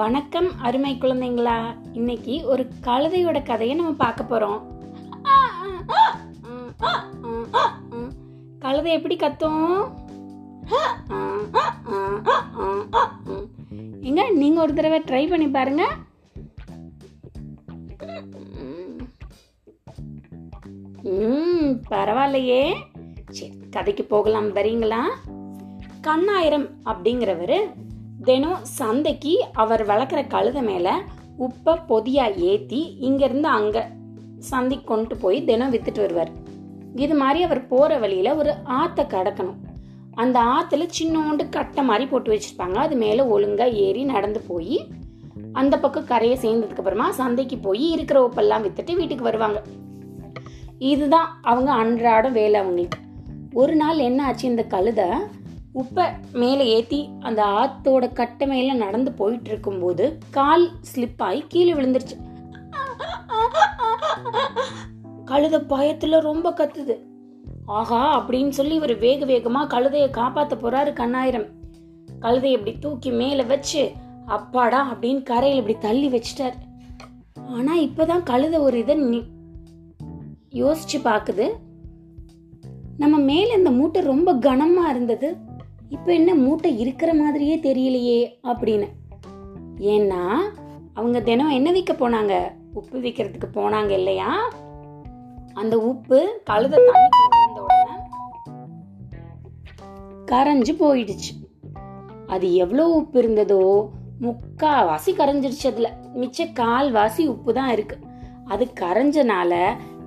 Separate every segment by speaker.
Speaker 1: வணக்கம் அருமை குழந்தைங்களா? இன்னைக்கு ஒரு கழுதையோட கதையை நம்ம பார்க்க போறோம். கழுதை எப்படி கத்தும்? எங்க நீங்க ஒரு தடவை ட்ரை பண்ணி பாருங்க. ம் பரவாயில்லையே. சரி கதைக்கு போகலாம் வரீங்களா கண்ணாயிரம் அப்படிங்கிறவர் தினம் சந்தைக்கு அவர் வளர்க்குற கழுதை மேலே உப்பை பொதியாக ஏற்றி இங்கேருந்து அங்கே சந்தைக்கு கொண்டு போய் தினம் வித்துட்டு வருவார். இது மாதிரி அவர் போகிற வழியில் ஒரு ஆற்றை கடக்கணும். அந்த ஆற்றுல சின்னோண்டு கட்டை மாதிரி போட்டு வச்சுருப்பாங்க. அது மேலே ஒழுங்காக ஏறி நடந்து போய் அந்த பக்கம் கரையை சேர்ந்ததுக்கப்புறமா சந்தைக்கு போய் இருக்கிற உப்பெல்லாம் வித்துட்டு வீட்டுக்கு வருவாங்க. இதுதான் அவங்க அன்றாடம் வேலை அவங்களுக்கு. ஒரு நாள் என்ன ஆச்சு? இந்த கழுதை உப்பை மேலே ஏற்றி அந்த ஆத்தோட கட்டை மேலே நடந்து போயிட்டு இருக்கும்போது கால் ஸ்லிப் ஆகி கீழே விழுந்துருச்சு. கழுத பயத்துல ரொம்ப கத்துது. ஆஹா அப்படின்னு சொல்லி இவர் வேக வேகமா கழுதைய காப்பாத்த போறாரு கண்ணாயிரம். கழுதையை இப்படி தூக்கி மேல வச்சு அப்பாடா அப்படின்னு கரையில் இப்படி தள்ளி வச்சிட்டாரு. ஆனா இப்பதான் கழுதை ஒரு இதை யோசிச்சு பாக்குது. நம்ம மேல இந்த மூட்டை ரொம்ப கனமா இருந்தது. இப்ப என்ன மூட்டை இருக்கிற மாதிரியே தெரியலையே அப்படின்னு. ஏன்னா அவங்க தினம் என்ன விற்க போனாங்க? உப்பு விற்கிறதுக்கு போனாங்க இல்லையா? அந்த உப்பு கழுத தண்ணிக்குள்ள விழுந்த உடனே கரைஞ்சு போயிடுச்சு. அது எவ்வளோ உப்பு இருந்ததோ முக்காவாசி கரைஞ்சிருச்சு அதுல. மிச்ச கால்வாசி உப்பு தான் இருக்கு. அது கரைஞ்சனால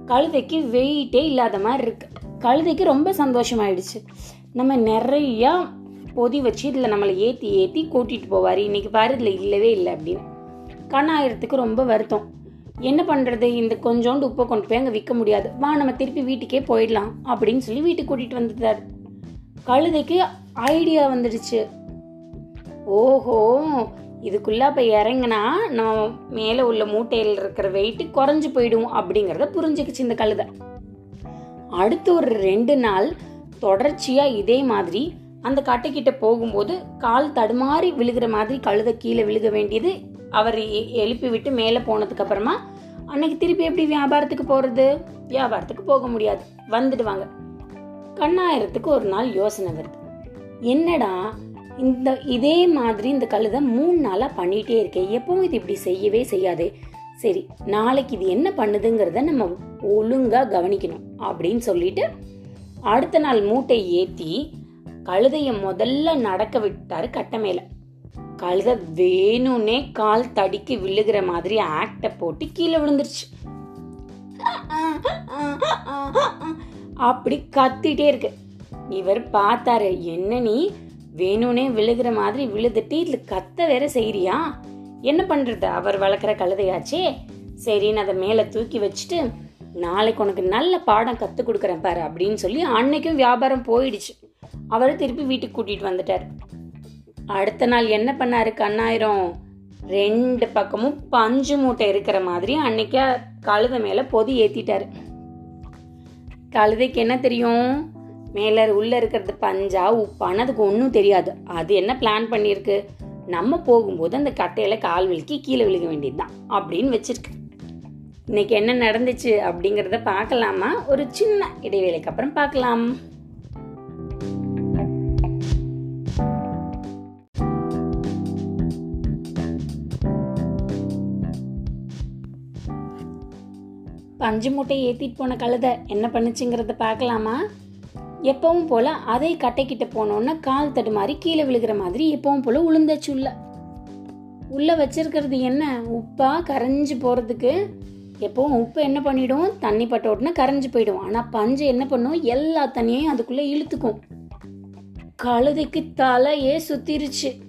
Speaker 1: கழுதைக்கு வெயிட்டே இல்லாத மாதிரி இருக்கு. கழுதைக்கு ரொம்ப சந்தோஷமாயிடுச்சு. நம்ம நிறையா பொதி வச்சு இதில் நம்மளை ஏற்றி ஏற்றி கூட்டிகிட்டு போவார். இன்றைக்கி பாரு இதில் இல்லவே இல்லை அப்படின்னு. கண்ணாயிரத்துக்கு ரொம்ப வருத்தம். என்ன பண்ணுறது இந்த கொஞ்சோண்டு உப்பை கொண்டு போய் அங்கே விற்க முடியாது. வா நம்ம திருப்பி வீட்டுக்கே போயிடலாம் அப்படின்னு சொல்லி வீட்டுக்கு கூட்டிகிட்டு வந்துட்டார். கழுதைக்கு ஐடியா வந்துடுச்சு. ஓஹோ இதுக்குள்ளே அப்போ இறங்குனா நம்ம மேலே உள்ள மூட்டையில் இருக்கிற வெயிட்டு குறைஞ்சி போயிடும் அப்படிங்கிறத புரிஞ்சுக்கிச்சு இந்த கழுதை. அடுத்து ஒரு ரெண்டு நாள் தொடர்ச்சியா இதே மாதிரி அந்த கட்டைக்கிட்ட போகும்போது கால் தடுமாறி விழுகிற மாதிரி கழுதை கீழே விழுக வேண்டியது அவர் எழுப்பி விட்டு மேலே போனதுக்கு அப்புறமா அன்னைக்கு திருப்பி எப்படி வியாபாரத்துக்கு போறது? வியாபாரத்துக்கு போக முடியாது. வந்துடுவாங்க. கண்ணாயிரத்துக்கு ஒரு நாள் யோசனை வருது. என்னடா இந்த இதே மாதிரி இந்த கழுதை மூணு நாளாக பண்ணிட்டே இருக்கேன் எப்பவும் இது இப்படி செய்யவே செய்யாதே. சரி நாளைக்கு இது என்ன பண்ணுதுங்கிறத நம்ம ஒழுங்கா கவனிக்கணும். அப்படின்னு சொல்லிட்டு அடுத்த நாள் மூட்டை ஏத்தி கழுதைய முதல்ல நடக்க விட்டாரு கட்ட மேலே கழுதை வேணும்னே கால் தடிக்கு விழுகிற மாதிரி ஆக்ட போட்டு கீழே விழுந்துருச்சு. அப்படி கத்திட்டே இருக்கு. இவர் பார்த்தாரு என்ன நீ? வேணும்னே விழுகிற மாதிரி விழுதுட்டு இதுல கத்த வேற செய்யறியா என்ன பண்றது? அவர் வளர்க்குற கழுதையாச்சே. சரின்னு அதை மேல தூக்கி வச்சுட்டு நாளைக்கு உனக்கு நல்ல பாடம் கற்றுக் கொடுக்குறேன் பாரு அப்படின்னு சொல்லி அன்னைக்கும் வியாபாரம் போயிடுச்சு. அவர் திருப்பி வீட்டுக்கு கூட்டிட்டு வந்துட்டார். அடுத்த நாள் என்ன பண்ணாரு கண்ணாயிரம்? ரெண்டு பக்கமும் பஞ்சு மூட்டை இருக்கிற மாதிரி அன்னைக்கு கழுதை மேலே பொதி ஏற்றிட்டார் கழுதைக்கு என்ன தெரியும்? மேலே உள்ளே இருக்கிறது பஞ்சா உப்பான்னு அதுக்கு ஒன்றும் தெரியாது. அது என்ன பிளான் பண்ணியிருக்கு? நம்ம போகும்போது அந்த கட்டையில் கால் விழுக்கி கீழே விழுக வேண்டியது தான் அப்படின்னு வச்சுருக்கு. இன்னைக்கு என்ன நடந்துச்சு அப்படிங்கிறத பார்க்கலாமா? ஒரு சின்ன இடைவேளைக்கு அப்புறம் பார்க்கலாம். பஞ்சு மூட்டை ஏற்றிட்டு போன கழுதை என்ன பண்ணுச்சுங்கிறத பார்க்கலாமா? எப்பவும் போல அதை கட்டைக்கிட்ட போனோன்னா கால் தடுமாறி கீழே விழுகிற மாதிரி எப்பவும் போல உளுந்தச்சு உள்ள. உள்ள வச்சிருக்கிறது என்ன? உப்பா கரைஞ்சு போறதுக்கு எப்போவும் உப்பு என்ன பண்ணிவிடும் தண்ணி பட்ட உடனே கரைஞ்சு போயிடும். ஆனால் பஞ்சு என்ன பண்ணும்? எல்லா தண்ணியையும் அதுக்குள்ளே இழுத்துக்கும். கழுதைக்கு தலையே சுத்திருச்சு.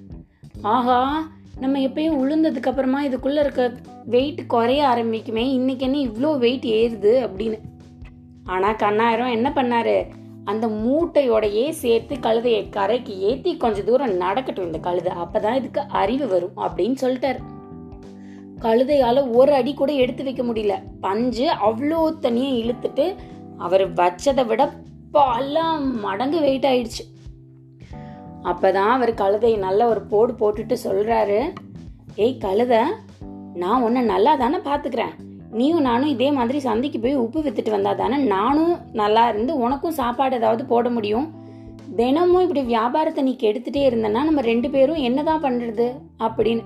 Speaker 1: ஆஹா நம்ம எப்பயும் உளுந்ததுக்கு அப்புறமா இதுக்குள்ள இருக்க வெயிட் குறைய ஆரம்பிக்குமே. இன்னைக்கு என்ன இவ்வளோ வெயிட் ஏறுது அப்படின்னு. ஆனால் கண்ணாயிரம் என்ன பண்ணாரு? அந்த மூட்டையோடையே சேர்த்து கழுதையை கரைக்கு ஏற்றி கொஞ்சம் தூரம் நடக்கட்டும் இந்த கழுதை. அப்பதான் இதுக்கு அறிவு வரும் அப்படின்னு சொல்லிட்டாரு. கழுதையால ஒரு அடி கூட எடுத்து வைக்க முடியல. பஞ்சு அவ்வளோ தனியாக இழுத்துட்டு அவர் வச்சதை விட பல மடங்கு வெயிட் ஆயிடுச்சு. அப்பதான் அவர் கழுதையை நல்ல ஒரு போடு போட்டுட்டு சொல்றாரு ஏய் கழுத நான் உன்னை நல்லா தானே பார்த்துக்கிறேன் நீயும் நானும் இதே மாதிரி சந்தைக்கு போய் உப்பு வித்துட்டு வந்தா தானே நானும் நல்லா இருந்து உனக்கும் சாப்பாடு ஏதாவது போட முடியும். தினமும் இப்படி வியாபாரத்தை நீ கெடுத்துட்டே இருந்தனா நம்ம ரெண்டு பேரும் என்னதான் பண்றது? அப்படின்னு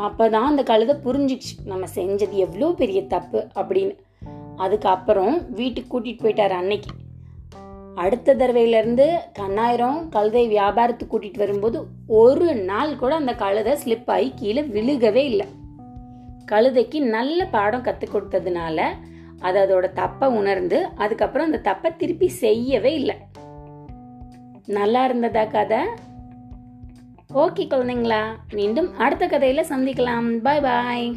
Speaker 1: அப்பதான் அந்த கழுதை புரிஞ்சிச்சு நம்ம செஞ்சது எவ்வளோ பெரிய தப்பு அப்படின்னு. அதுக்கப்புறம் வீட்டுக்கு கூட்டிகிட்டு போயிட்டார் அன்னைக்கு. அடுத்த தடவையிலேருந்து கண்ணாயிரம் கழுதை வியாபாரத்துக்கு கூட்டிகிட்டு வரும்போது ஒரு நாள் கூட அந்த கழுதை ஸ்லிப் ஆகி கீழே விழுகவே இல்லை. கழுதைக்கு நல்ல பாடம் கற்றுக் கொடுத்ததுனால அது அதோட தப்பை உணர்ந்து அதுக்கப்புறம் அந்த தப்பை திருப்பி செய்யவே இல்லை. நல்லா இருந்ததா கதை? ஓகே குழந்தைங்களா மீண்டும் அடுத்த கதையில சந்திக்கலாம். பாய் பாய்.